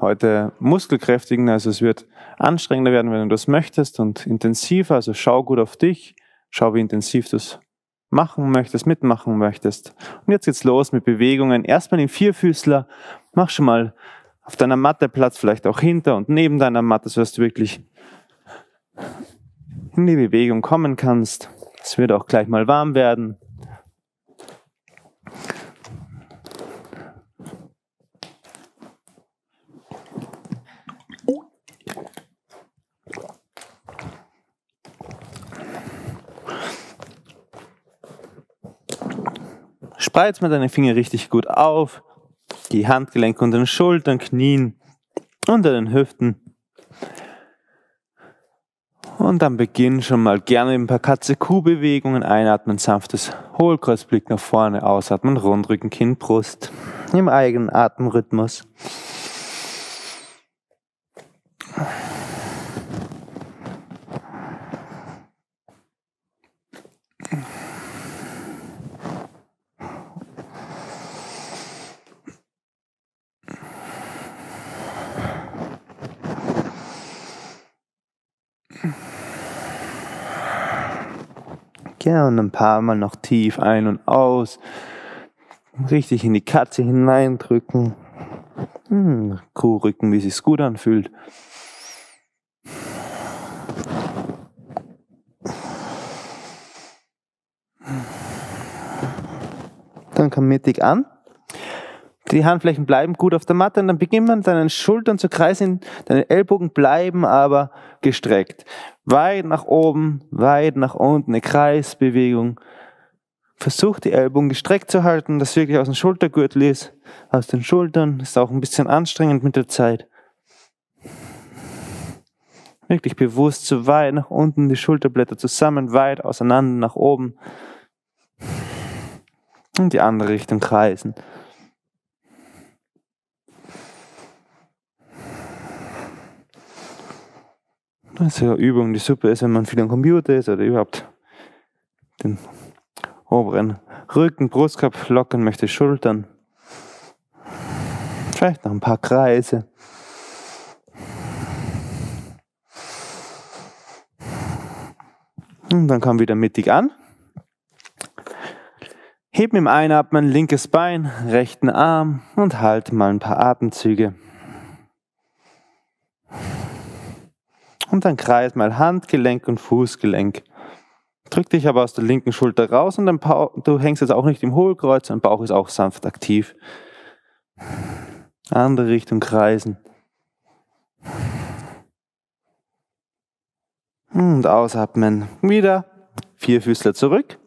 heute muskelkräftigen. Also es wird anstrengender werden, wenn du das möchtest und intensiver. Also schau gut auf dich, schau, wie intensiv du es machen möchtest, mitmachen möchtest. Und jetzt geht's los mit Bewegungen. Erstmal im Vierfüßler. Mach schon mal auf deiner Matte Platz, vielleicht auch hinter und neben deiner Matte, sodass du wirklich in die Bewegung kommen kannst. Es wird auch gleich mal warm werden. Spreiz mal deine Finger richtig gut auf. Die Handgelenke unter den Schultern, Knien, unter den Hüften. Und dann beginn schon mal gerne ein paar Katze-Kuh-Bewegungen. Einatmen, sanftes Hohlkreuzblick nach vorne, ausatmen, Rundrücken, Kinn, Brust. Im eigenen Atemrhythmus. Ja, und ein paar Mal noch tief ein und aus. Richtig in die Katze hineindrücken. Hm, Kuhrücken, wie sich's gut anfühlt. Dann komm mittig an. Die Handflächen bleiben gut auf der Matte und dann beginnt man deinen Schultern zu kreisen. Deine Ellbogen bleiben aber gestreckt. Weit nach oben, weit nach unten, eine Kreisbewegung. Versuch die Ellbogen gestreckt zu halten, dass wirklich aus dem Schultergürtel ist, aus den Schultern. Ist auch ein bisschen anstrengend mit der Zeit. Wirklich bewusst zu weit nach unten, die Schulterblätter zusammen, weit auseinander nach oben. Und die andere Richtung kreisen. Das ist ja Übung, die super ist, wenn man viel am Computer ist oder überhaupt den oberen Rücken, Brustkorb lockern möchte, Schultern. Vielleicht noch ein paar Kreise. Und dann komm wieder mittig an. Heb mit dem Einatmen linkes Bein, rechten Arm und halt mal ein paar Atemzüge. Und dann kreis mal Handgelenk und Fußgelenk. Drück dich aber aus der linken Schulter raus und dann du hängst jetzt auch nicht im Hohlkreuz, dein Bauch ist auch sanft aktiv. Andere Richtung kreisen. Und ausatmen. Wieder Vierfüßler zurück.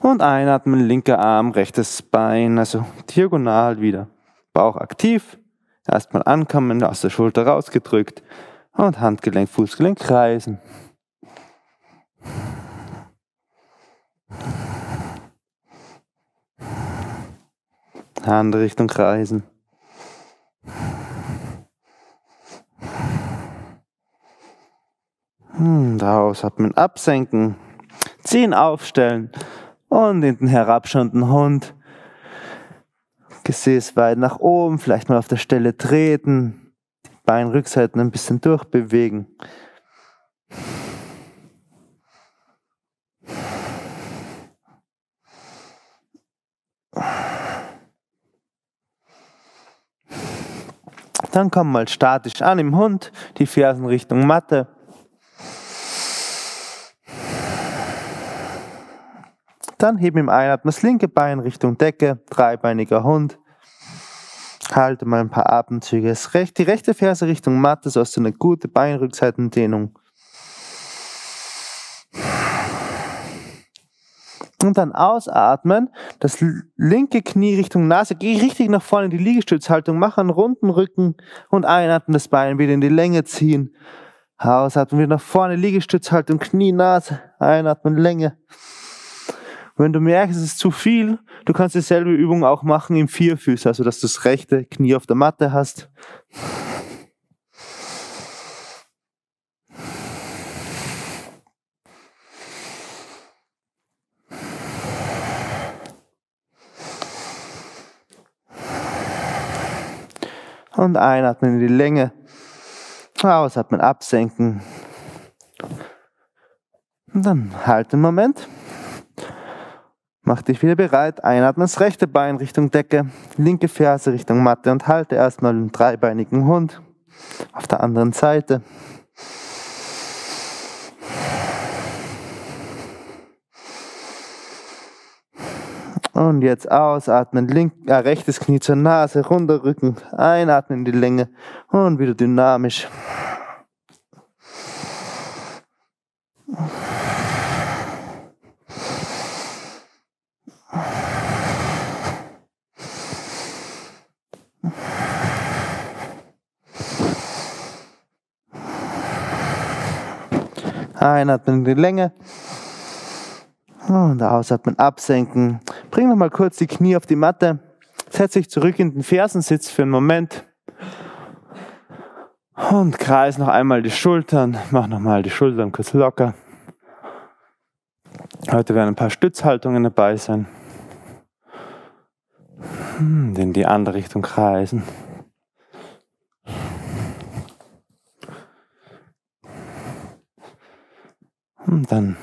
Und einatmen, linker Arm, rechtes Bein, also diagonal wieder. Bauch aktiv. Erstmal ankommen, aus der Schulter rausgedrückt. Und Handgelenk, Fußgelenk kreisen. Handrichtung kreisen. Und ausatmen, absenken. Ziehen, aufstellen. Und in den herabschauenden Hund. Gesäß weit nach oben, vielleicht mal auf der Stelle treten. Beinrückseiten ein bisschen durchbewegen. Dann komm mal statisch an im Hund, die Fersen Richtung Matte. Dann heben im Einatmen das linke Bein Richtung Decke, dreibeiniger Hund. Halte mal ein paar Atemzüge. Die rechte Ferse Richtung Matte, so hast du eine gute Beinrückseitendehnung. Und dann ausatmen, das linke Knie Richtung Nase, geh richtig nach vorne in die Liegestützhaltung, mach einen runden Rücken und einatmen, das Bein wieder in die Länge ziehen. Ausatmen, wieder nach vorne, Liegestützhaltung, Knie, Nase, einatmen, Länge. Wenn du merkst, es ist zu viel, du kannst dieselbe Übung auch machen im Vierfüßer, also dass du das rechte Knie auf der Matte hast. Und einatmen in die Länge. Ausatmen, absenken. Und dann halt einen Moment. Mach dich wieder bereit. Einatmen das rechte Bein Richtung Decke, linke Ferse Richtung Matte und halte erstmal einen dreibeinigen Hund auf der anderen Seite. Und jetzt ausatmen, link, äh, rechtes Knie zur Nase, runter Rücken, einatmen in die Länge und wieder dynamisch. Einatmen in die Länge. Und ausatmen, absenken. Bring nochmal kurz die Knie auf die Matte. Setz dich zurück in den Fersensitz für einen Moment. Und kreis noch einmal die Schultern. Mach nochmal die Schultern kurz locker. Heute werden ein paar Stützhaltungen dabei sein. Hm, in die andere Richtung kreisen. Dann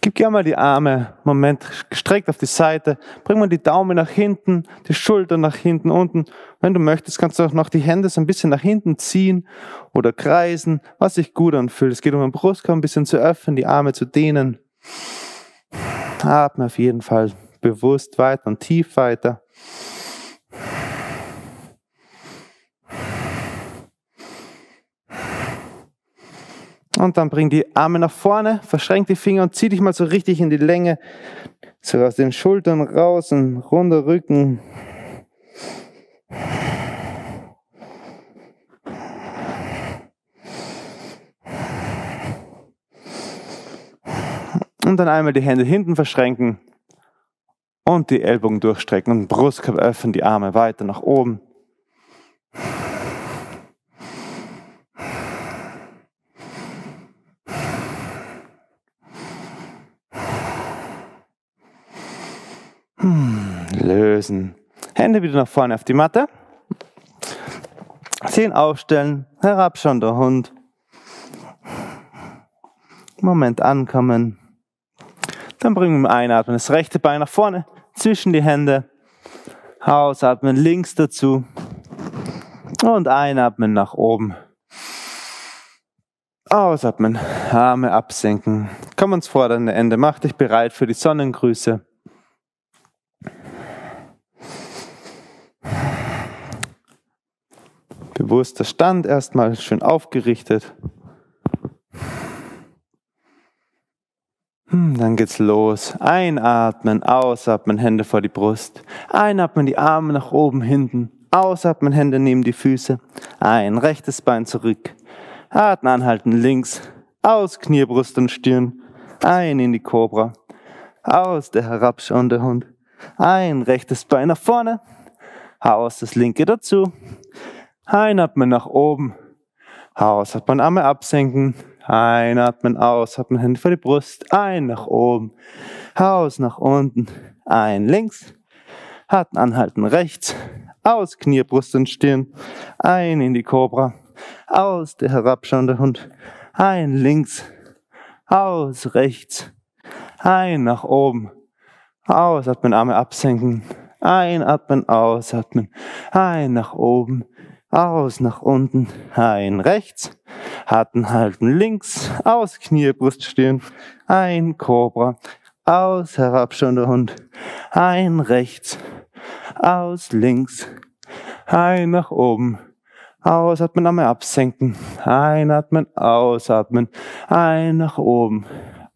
gib gerne mal die Arme, Moment, gestreckt auf die Seite. Bring mal die Daumen nach hinten, die Schultern nach hinten, unten. Wenn du möchtest, kannst du auch noch die Hände so ein bisschen nach hinten ziehen oder kreisen, was sich gut anfühlt. Es geht um den Brustkorb ein bisschen zu öffnen, die Arme zu dehnen. Atme auf jeden Fall bewusst weiter und tief weiter. Und dann bring die Arme nach vorne, verschränk die Finger und zieh dich mal so richtig in die Länge. So aus den Schultern raus und runder Rücken. Und dann einmal die Hände hinten verschränken und die Ellbogen durchstrecken und Brustkorb öffnen, die Arme weiter nach oben. Lösen. Hände wieder nach vorne auf die Matte. Zehen aufstellen, herabschauen der Hund. Moment ankommen. Dann bringen wir einatmen, das rechte Bein nach vorne, zwischen die Hände. Ausatmen links dazu. Und einatmen nach oben. Ausatmen, Arme absenken. Komm ans vordere Ende, mach dich bereit für die Sonnengrüße. Bewusster Stand erstmal schön aufgerichtet. Hm, dann geht's los. Einatmen, ausatmen, Hände vor die Brust. Einatmen, die Arme nach oben, hinten. Ausatmen, Hände neben die Füße. Ein, rechtes Bein zurück. Atmen anhalten, links. Aus, Knie, Brust und Stirn. Ein in die Kobra. Aus, der herabschauende Hund. Ein, rechtes Bein nach vorne. Aus, das linke dazu. Einatmen nach oben. Ausatmen, Arme absenken. Einatmen, ausatmen, Hände vor die Brust. Ein nach oben. Aus nach unten. Ein links. Harten anhalten rechts. Aus, Knie, Brust und Stirn. Ein in die Cobra. Aus, der herabschauende Hund. Ein links. Aus, rechts. Ein nach oben. Ausatmen, Arme absenken. Einatmen, ausatmen. Ein nach oben aus nach unten, ein rechts, harten halten links, aus Knie, Brust stehen, ein Cobra, aus herabschauender Hund, ein rechts, aus links, ein nach oben, ausatmen, Arme absenken, einatmen, ausatmen, ein nach oben,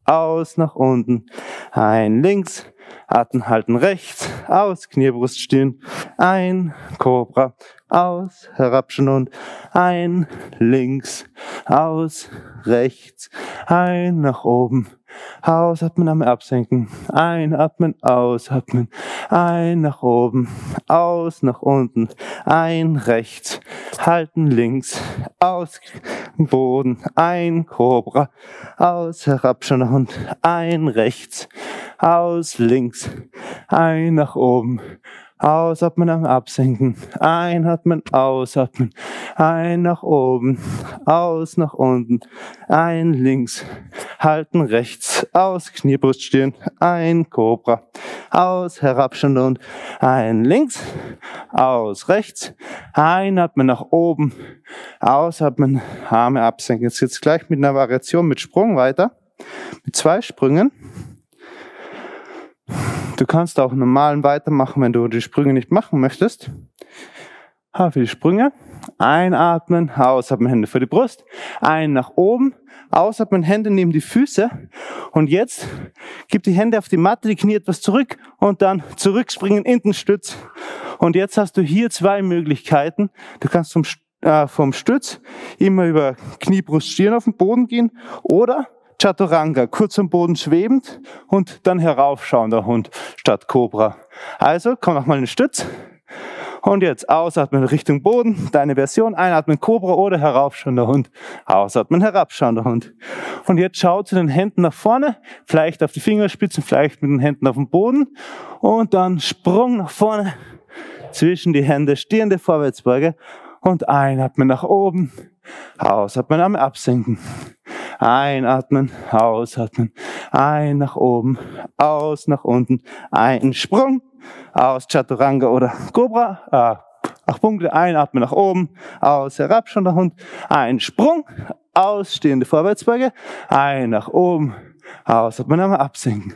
aus nach unten, ein links, Atem halten rechts, aus, Kniebrust stehen, ein, Cobra, aus, herabschen und ein, links, aus, rechts, ein, nach oben, ausatmen, am absenken, einatmen, ausatmen, ein, nach oben, aus, nach unten, ein, rechts, halten, links, aus, Boden, ein, Cobra, aus, herabschen und ein, rechts, aus, links, ein, nach oben, Ausatmen am Absenken. Einatmen, ausatmen. Ein nach oben, aus nach unten. Ein links, halten rechts, aus Kniebrust stehen. Ein Cobra, aus herabschauen und ein links, aus rechts. Einatmen nach oben, ausatmen, Arme absenken. Jetzt geht's gleich mit einer Variation mit Sprung weiter. Mit zwei Sprüngen. Du kannst auch normalen weitermachen, wenn du die Sprünge nicht machen möchtest. Ha, für die Sprünge. Einatmen, ausatmen, Hände vor die Brust. Ein nach oben, ausatmen, Hände neben die Füße. Und jetzt gib die Hände auf die Matte, die Knie etwas zurück und dann zurückspringen in den Stütz. Und jetzt hast du hier zwei Möglichkeiten. Du kannst vom, äh, vom Stütz immer über Knie, Brust, Stirn auf den Boden gehen oder Chaturanga, kurz am Boden schwebend und dann heraufschauender Hund statt Cobra. Also komm nochmal in den Stütz. Und jetzt ausatmen Richtung Boden, deine Version, einatmen Cobra oder heraufschauender Hund, ausatmen herabschauender Hund. Und jetzt schau zu den Händen nach vorne, vielleicht auf die Fingerspitzen, vielleicht mit den Händen auf den Boden und dann Sprung nach vorne zwischen die Hände, stehende Vorwärtsbeuge und einatmen nach oben, ausatmen am Absenken. Einatmen, ausatmen. Ein nach oben, aus nach unten. Ein Sprung, aus Chaturanga oder Cobra. Äh, acht Punkte, einatmen nach oben, aus herabschauender Hund. Ein Sprung, ausstehende Vorwärtsbeuge. Ein nach oben, ausatmen, einmal absinken.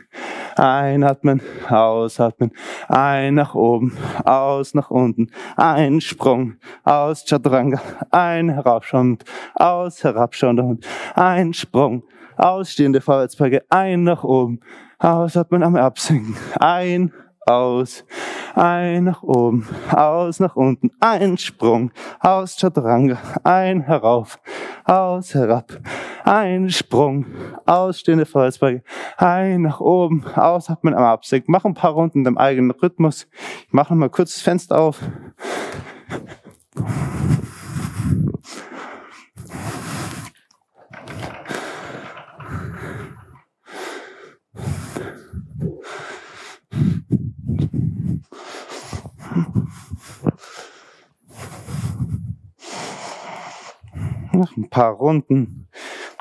Einatmen, ausatmen, ein nach oben, aus nach unten, ein Sprung, aus Chaturanga, ein heraufschauend, aus herabschauender Hund, ein Sprung, ausstehende Vorwärtsbeuge, ein nach oben, ausatmen, am absinken, ein, aus, ein nach oben, aus nach unten, ein Sprung, aus Chaturanga, ein herauf, aus herab, ein Sprung, ausstehende Vorwärtsbeuge, ein nach oben, ausatmen am Absenken. Mach ein paar Runden in deinem eigenen Rhythmus. Ich mache noch mal kurz das Fenster auf. Noch ein paar Runden.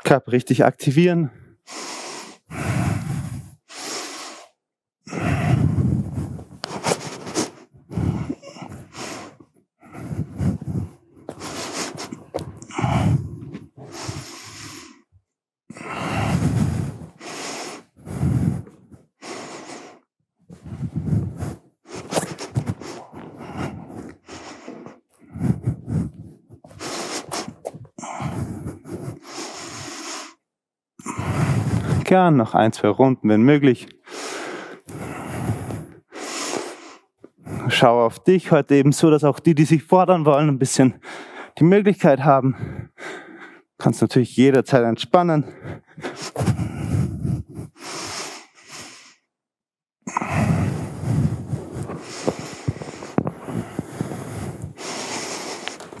Körper richtig aktivieren. Gern noch ein, zwei Runden, wenn möglich. Schau auf dich heute eben so, dass auch die, die sich fordern wollen, ein bisschen die Möglichkeit haben. Du kannst natürlich jederzeit entspannen.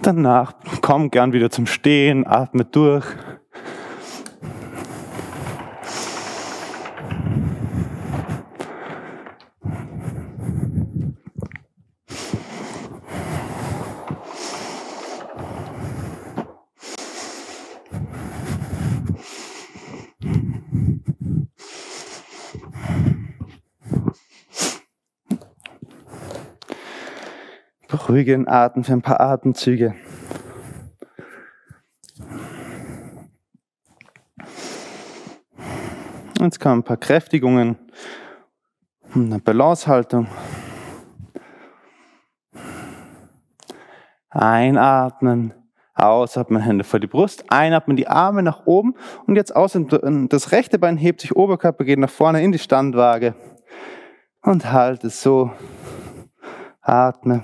Danach komm gern wieder zum Stehen, atme durch. Beruhigen Atem für ein paar Atemzüge. Jetzt kommen ein paar Kräftigungen, eine Balancehaltung. Einatmen, ausatmen, Hände vor die Brust, einatmen, die Arme nach oben und jetzt aus. Das rechte Bein hebt sich, Oberkörper geht nach vorne in die Standwaage und halte so. Atme.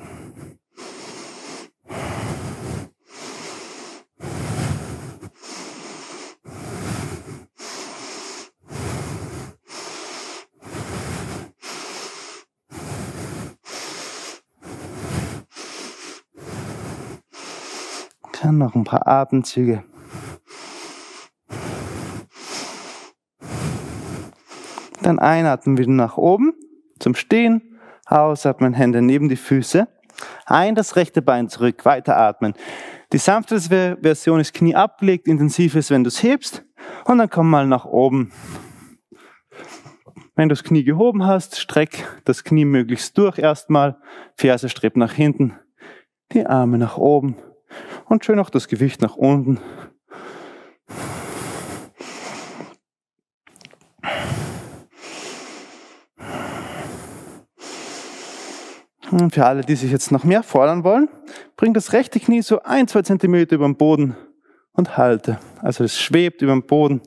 Dann noch ein paar Atemzüge. Dann einatmen wieder nach oben zum Stehen, Ausatmen, Hände neben die Füße. Ein, das rechte Bein zurück, weiteratmen. Die sanfteste Version ist Knie abgelegt, intensiv ist, wenn du es hebst. Und dann komm mal nach oben. Wenn du das Knie gehoben hast, streck das Knie möglichst durch erstmal. Ferse strebt nach hinten. Die Arme nach oben. Und schön auch das Gewicht nach unten. Und für alle, die sich jetzt noch mehr fordern wollen, bring das rechte Knie so ein, zwei Zentimeter über den Boden und halte. Also es schwebt über dem Boden.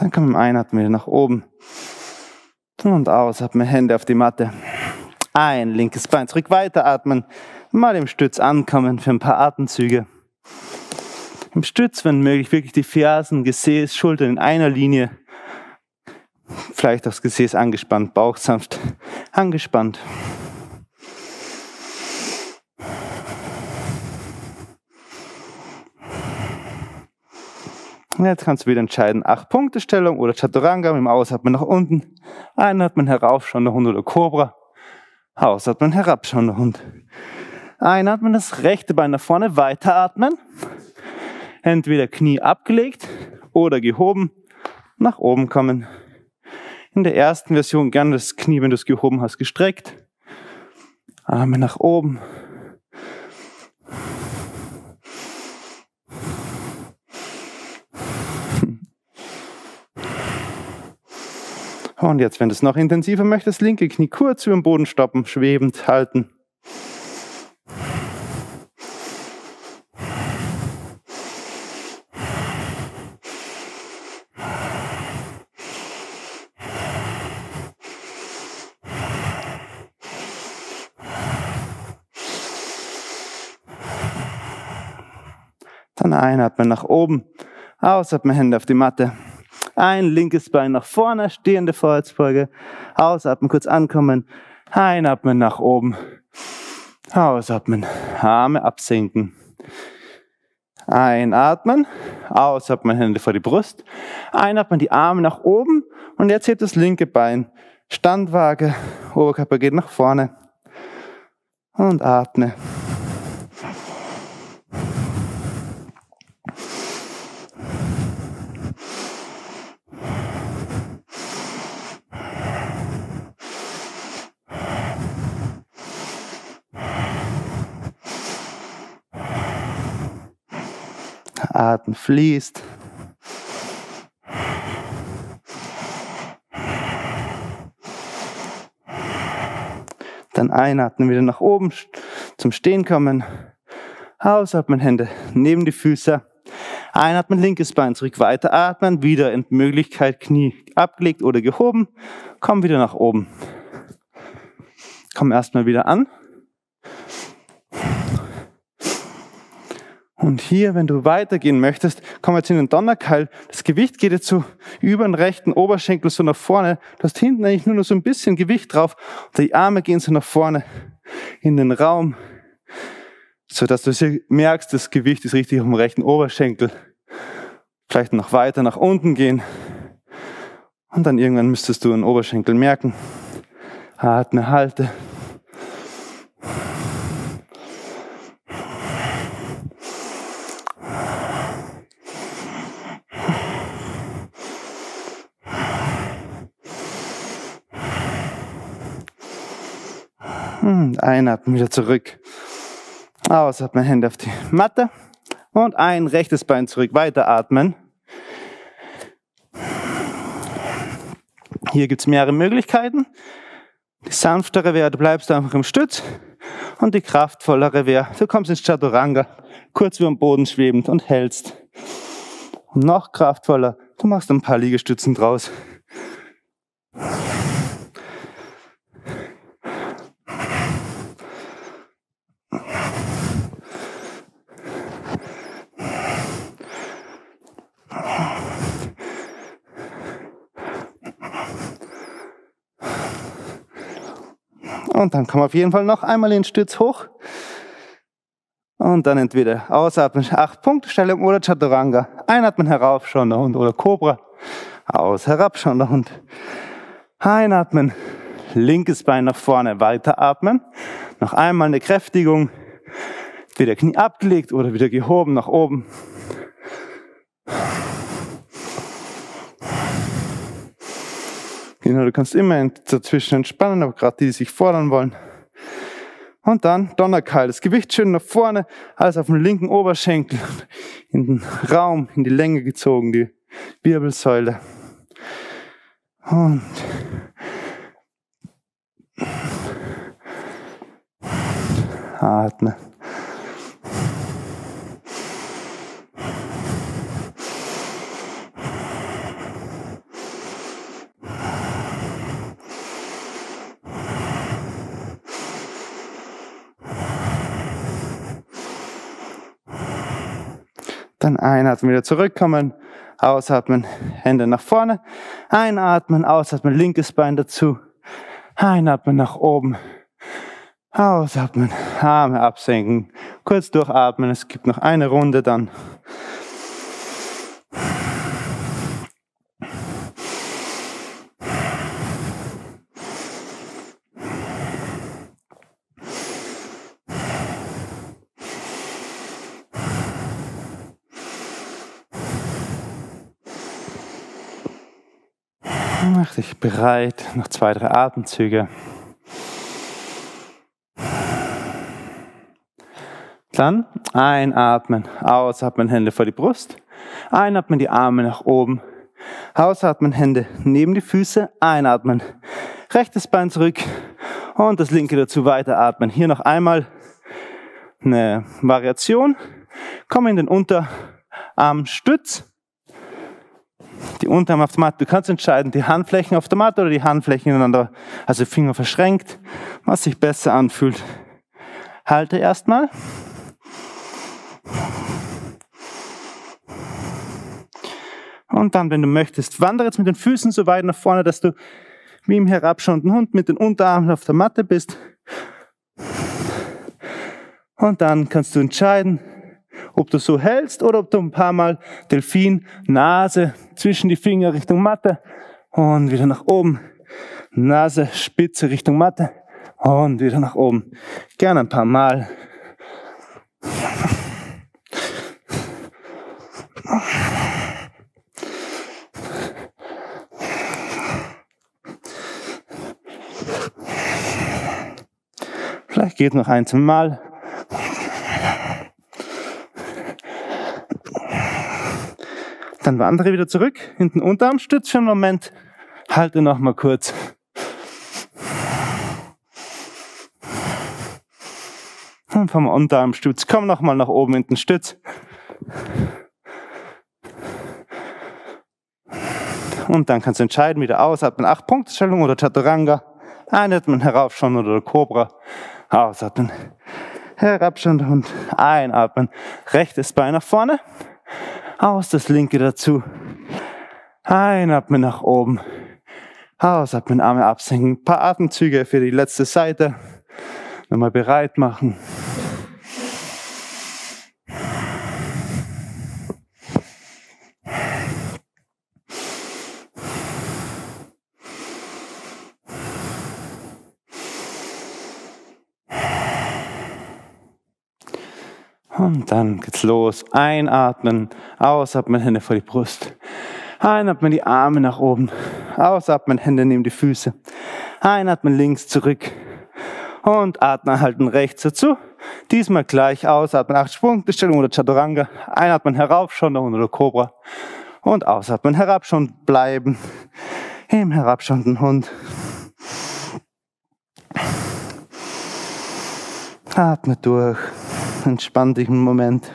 Dann man einatmen wieder nach oben. Und ausatmen, Hände auf die Matte. Ein, linkes Bein zurück, weiteratmen. Mal im Stütz ankommen für ein paar Atemzüge. Im Stütz, wenn möglich, wirklich die Fersen, Gesäß, Schultern in einer Linie. Vielleicht das Gesäß angespannt, Bauch sanft angespannt. Jetzt kannst du wieder entscheiden, 8-Punkte-Stellung oder Chaturanga. Mit dem Ausatmen nach unten, Einatmen heraufschauender Hund oder Cobra, Ausatmen herabschauender Hund. Einatmen, das rechte Bein nach vorne, weiteratmen, entweder Knie abgelegt oder gehoben, nach oben kommen. In der ersten Version gerne das Knie, wenn du es gehoben hast, gestreckt, Arme nach oben, Und jetzt, wenn du es noch intensiver möchtest, linke Knie kurz über den Boden stoppen, schwebend halten. Dann einatmen nach oben, ausatmen Hände auf die Matte. Ein linkes Bein nach vorne, stehende Vorwärtsbeuge. Ausatmen, kurz ankommen. Einatmen nach oben. Ausatmen. Arme absenken. Einatmen. Ausatmen, Hände vor die Brust. Einatmen, die Arme nach oben. Und jetzt hebt das linke Bein. Standwaage. Oberkörper geht nach vorne. Und atme. Atem fließt. Dann einatmen, wieder nach oben zum Stehen kommen. Ausatmen, Hände neben die Füße. Einatmen, linkes Bein zurück, weiter atmen, wieder in Möglichkeit Knie abgelegt oder gehoben. Komm wieder nach oben. Komm erstmal wieder an. Und hier, wenn du weitergehen möchtest, komm jetzt in den Donnerkeil. Das Gewicht geht jetzt so über den rechten Oberschenkel so nach vorne. Du hast hinten eigentlich nur noch so ein bisschen Gewicht drauf. Und die Arme gehen so nach vorne in den Raum, so dass du merkst, das Gewicht ist richtig auf dem rechten Oberschenkel. Vielleicht noch weiter nach unten gehen. Und dann irgendwann müsstest du den Oberschenkel merken. Atme, halte. Einatmen wieder zurück. Ausatmen, Hände auf die Matte. Und ein rechtes Bein zurück. Weiteratmen. Hier gibt es mehrere Möglichkeiten. Die sanftere wäre, du bleibst einfach im Stütz. Und die kraftvollere wäre, du kommst ins Chaturanga, kurz über dem Boden schwebend und hältst. Und noch kraftvoller, du machst ein paar Liegestützen draus. Und dann komm auf jeden Fall noch einmal in den Stütz hoch. Und dann entweder ausatmen, acht Punkte Stellung oder Chaturanga. Einatmen, herauf, schauender Hund oder Cobra. Aus, herab, schauender Hund. Einatmen, linkes Bein nach vorne, weiteratmen. Noch einmal eine Kräftigung. Wieder Knie abgelegt oder wieder gehoben nach oben. Genau, du kannst immer dazwischen entspannen, aber gerade die, die sich fordern wollen. Und dann Donnerkeil. Das Gewicht schön nach vorne, alles auf dem linken Oberschenkel, in den Raum, in die Länge gezogen, die Wirbelsäule. Und atme. Dann einatmen, wieder zurückkommen. Ausatmen, Hände nach vorne. Einatmen, ausatmen, linkes Bein dazu. Einatmen nach oben. Ausatmen, Arme absenken. Kurz durchatmen. Es gibt noch eine Runde dann. Mach dich bereit, noch zwei, drei Atemzüge. Dann einatmen, ausatmen, Hände vor die Brust. Einatmen, die Arme nach oben. Ausatmen, Hände neben die Füße. Einatmen, rechtes Bein zurück und das linke dazu weiteratmen. Hier noch einmal eine Variation. Komm in den Unterarmstütz die Unterarm auf der Matte. Du kannst entscheiden, die Handflächen auf der Matte oder die Handflächen ineinander, also Finger verschränkt, was sich besser anfühlt. Halte erstmal. Und dann, wenn du möchtest, wandere jetzt mit den Füßen so weit nach vorne, dass du wie im herabschauenden Hund mit den Unterarmen auf der Matte bist. Und dann kannst du entscheiden, ob du so hältst oder ob du ein paar Mal Delfin, Nase zwischen die Finger Richtung Matte und wieder nach oben. Nase, Spitze Richtung Matte und wieder nach oben. Gerne ein paar Mal. Vielleicht geht noch ein, zwei Mal. Dann wandere wieder zurück, hinten Unterarm, stütz für einen Moment, halte noch mal kurz. Und vom Unterarm stütz, komm noch mal nach oben in den Stütz. Und dann kannst du entscheiden, wieder ausatmen, 8 Punkte Stellung oder Chaturanga. Einatmen, heraufschauen oder Cobra. Ausatmen, herabschauen und einatmen. Rechtes Bein nach vorne. Aus das linke dazu. Einatmen nach oben. Ausatmen, Arme absenken. Ein paar Atemzüge für die letzte Seite. Nochmal bereit machen. Und dann geht's los. Einatmen, ausatmen, Hände vor die Brust. Einatmen, die Arme nach oben. Ausatmen, Hände neben die Füße. Einatmen, links zurück. Und atmen, halten rechts dazu. Diesmal gleich ausatmen, acht Sprungstellung oder Chaturanga. Einatmen, herauf, schon oder Cobra. Und ausatmen, herab, schon bleiben. Im herabschauenden Hund. Atme durch. Entspann dich einen Moment.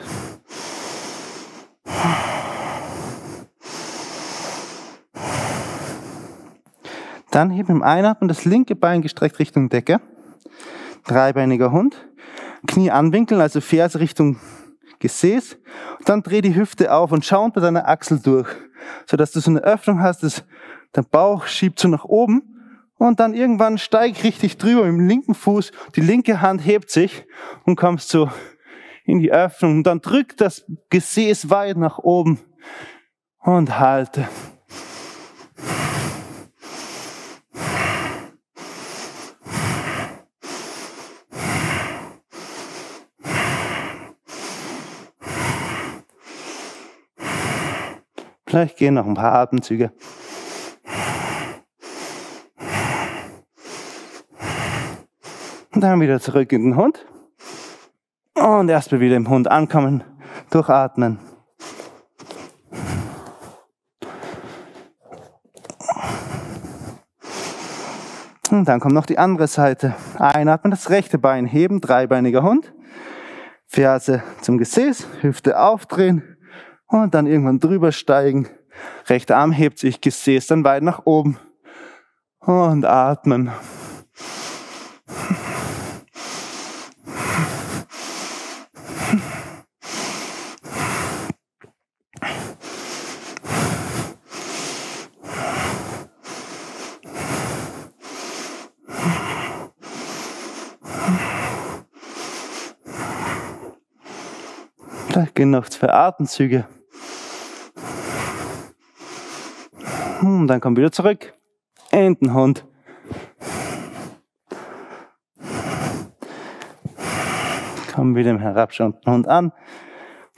Dann heben im Einatmen das linke Bein gestreckt Richtung Decke. Dreibeiniger Hund. Knie anwinkeln, also Ferse Richtung Gesäß. Und dann dreh die Hüfte auf und schau unter deiner Achsel durch, sodass du so eine Öffnung hast, dass der Bauch schiebt so nach oben Und dann irgendwann steig richtig drüber mit dem linken Fuß, die linke Hand hebt sich und kommst so in die Öffnung. Und dann drück das Gesäß weit nach oben und halte. Vielleicht gehen noch ein paar Atemzüge. Und dann wieder zurück in den Hund. Und erstmal wieder im Hund ankommen, durchatmen. Und dann kommt noch die andere Seite. Einatmen, das rechte Bein heben, dreibeiniger Hund. Ferse zum Gesäß, Hüfte aufdrehen und dann irgendwann drüber steigen. Rechter Arm hebt sich, Gesäß dann weit nach oben und atmen. Da gehen noch zwei Atemzüge. Und hm, dann komm wieder zurück. Entenhund. Komm wieder im herabschauenden Hund an.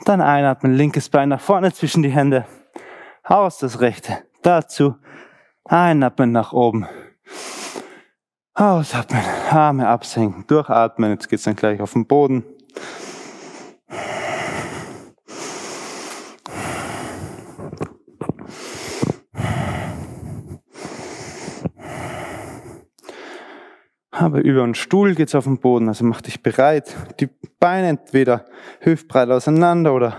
Dann einatmen, linkes Bein nach vorne zwischen die Hände. Aus das rechte. Dazu einatmen nach oben. Ausatmen, Arme absenken, durchatmen. Jetzt geht's dann gleich auf den Boden. Aber über einen Stuhl geht's auf den Boden, also mach dich bereit. Die Beine entweder hüftbreit auseinander oder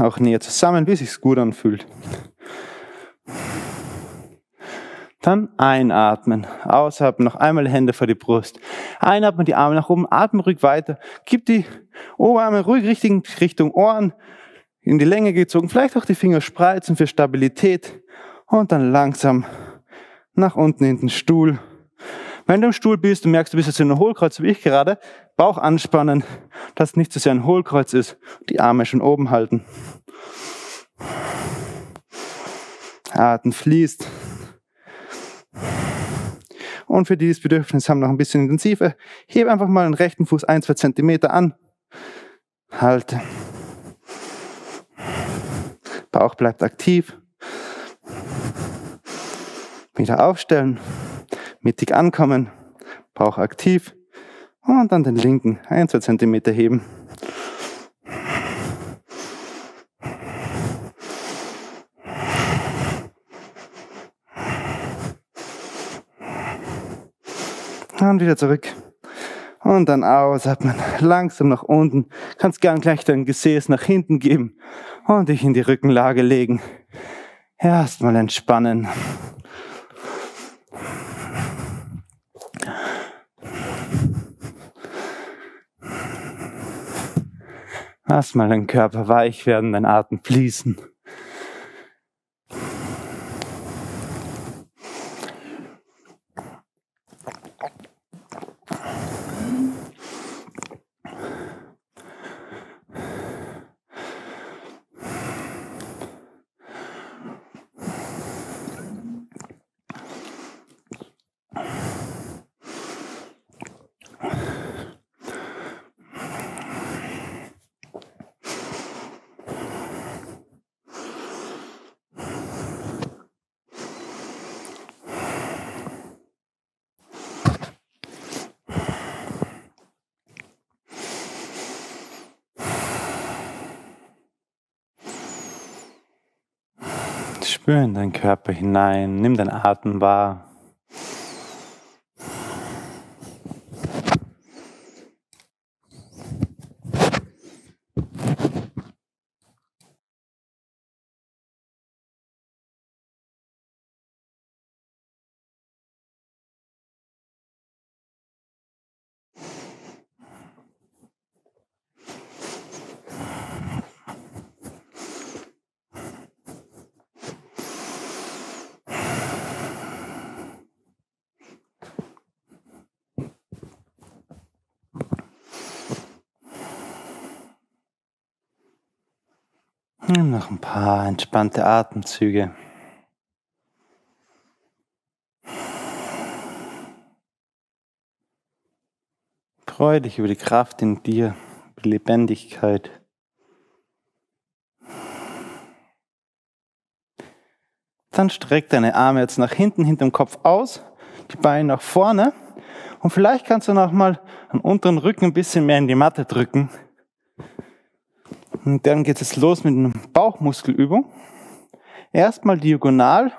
auch näher zusammen, bis sich's gut anfühlt. Dann einatmen, ausatmen, noch einmal Hände vor die Brust. Einatmen, die Arme nach oben, atmen ruhig weiter. Gib die Oberarme ruhig Richtung, Richtung Ohren, in die Länge gezogen, vielleicht auch die Finger spreizen für Stabilität und dann langsam nach unten in den Stuhl wenn du im Stuhl bist und merkst, du bist jetzt in einem Hohlkreuz, wie ich gerade, Bauch anspannen, dass nicht so sehr ein Hohlkreuz ist, die Arme schon oben halten. Atem fließt. Und für die, die das Bedürfnis haben, noch ein bisschen intensiver, hebe einfach mal den rechten Fuß ein, zwei Zentimeter an. Halte. Bauch bleibt aktiv. Wieder aufstellen mittig ankommen, Bauch aktiv und dann den linken 1, 2 cm heben. Und wieder zurück. Und dann ausatmen. Langsam nach unten. Kannst gern gleich dein Gesäß nach hinten geben und dich in die Rückenlage legen. Erstmal entspannen. Lass mal deinen Körper weich werden, dein Atem fließen. Spür in deinen Körper hinein, nimm deinen Atem wahr. Nimm noch ein paar entspannte Atemzüge. Freue dich über die Kraft in dir, über die Lebendigkeit. Dann streck deine Arme jetzt nach hinten, hinterm Kopf aus, die Beine nach vorne. Und vielleicht kannst du noch mal am unteren Rücken ein bisschen mehr in die Matte drücken. Und dann geht es los mit einer Bauchmuskelübung. Erstmal diagonal,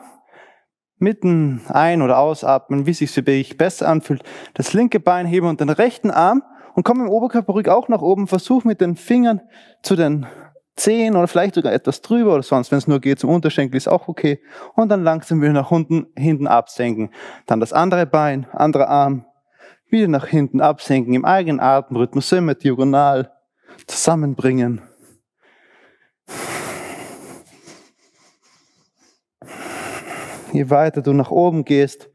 mitten ein- oder ausatmen, wie sich für dich besser anfühlt. Das linke Bein heben und den rechten Arm und komm im Oberkörper ruhig auch nach oben. Versuch mit den Fingern zu den Zehen oder vielleicht sogar etwas drüber oder sonst, wenn es nur geht zum Unterschenkel, ist auch okay. Und dann langsam wieder nach unten, hinten absenken. Dann das andere Bein, anderer Arm, wieder nach hinten absenken, im eigenen Atemrhythmus, immer diagonal zusammenbringen. Je weiter du nach oben gehst,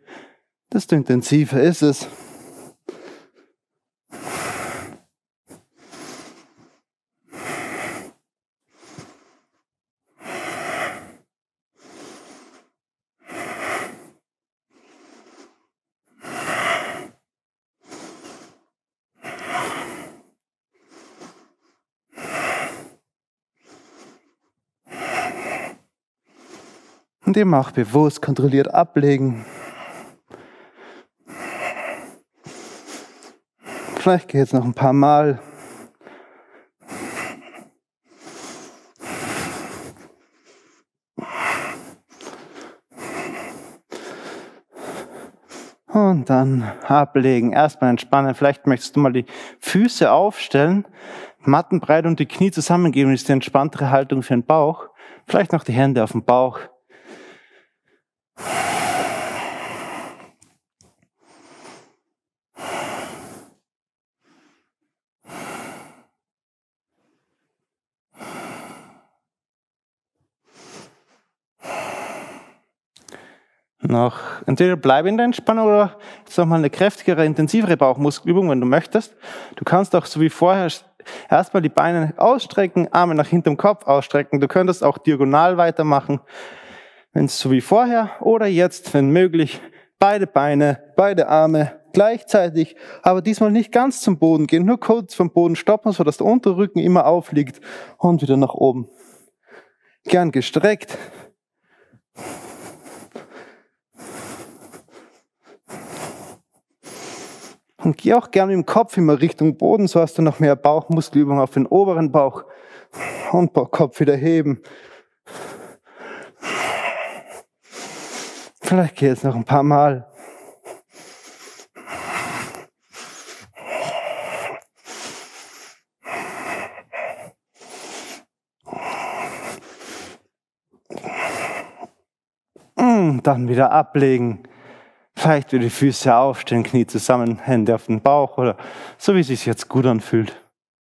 desto intensiver ist es. Und immer auch bewusst, kontrolliert ablegen. Vielleicht geht es noch ein paar Mal. Und dann ablegen, erstmal entspannen. Vielleicht möchtest du mal die Füße aufstellen, mattenbreit und die Knie zusammengeben, ist die entspanntere Haltung für den Bauch. Vielleicht noch die Hände auf dem Bauch. Noch entweder bleib in der Entspannung oder jetzt nochmal eine kräftigere, intensivere Bauchmuskelübung, wenn du möchtest. Du kannst auch so wie vorher erstmal die Beine ausstrecken, Arme nach hinterm Kopf ausstrecken. Du könntest auch diagonal weitermachen, wenn es so wie vorher oder jetzt, wenn möglich, beide Beine, beide Arme gleichzeitig, aber diesmal nicht ganz zum Boden gehen, nur kurz vom Boden stoppen, sodass der Unterrücken immer aufliegt und wieder nach oben. Gern gestreckt. Und geh auch gerne im Kopf immer Richtung Boden, so hast du noch mehr Bauchmuskelübung auf den oberen Bauch. Und Kopf wieder heben. Vielleicht geht es noch ein paar Mal. Und dann wieder ablegen. Vielleicht wieder die Füße aufstellen, Knie zusammen, Hände auf den Bauch oder so wie es sich jetzt gut anfühlt.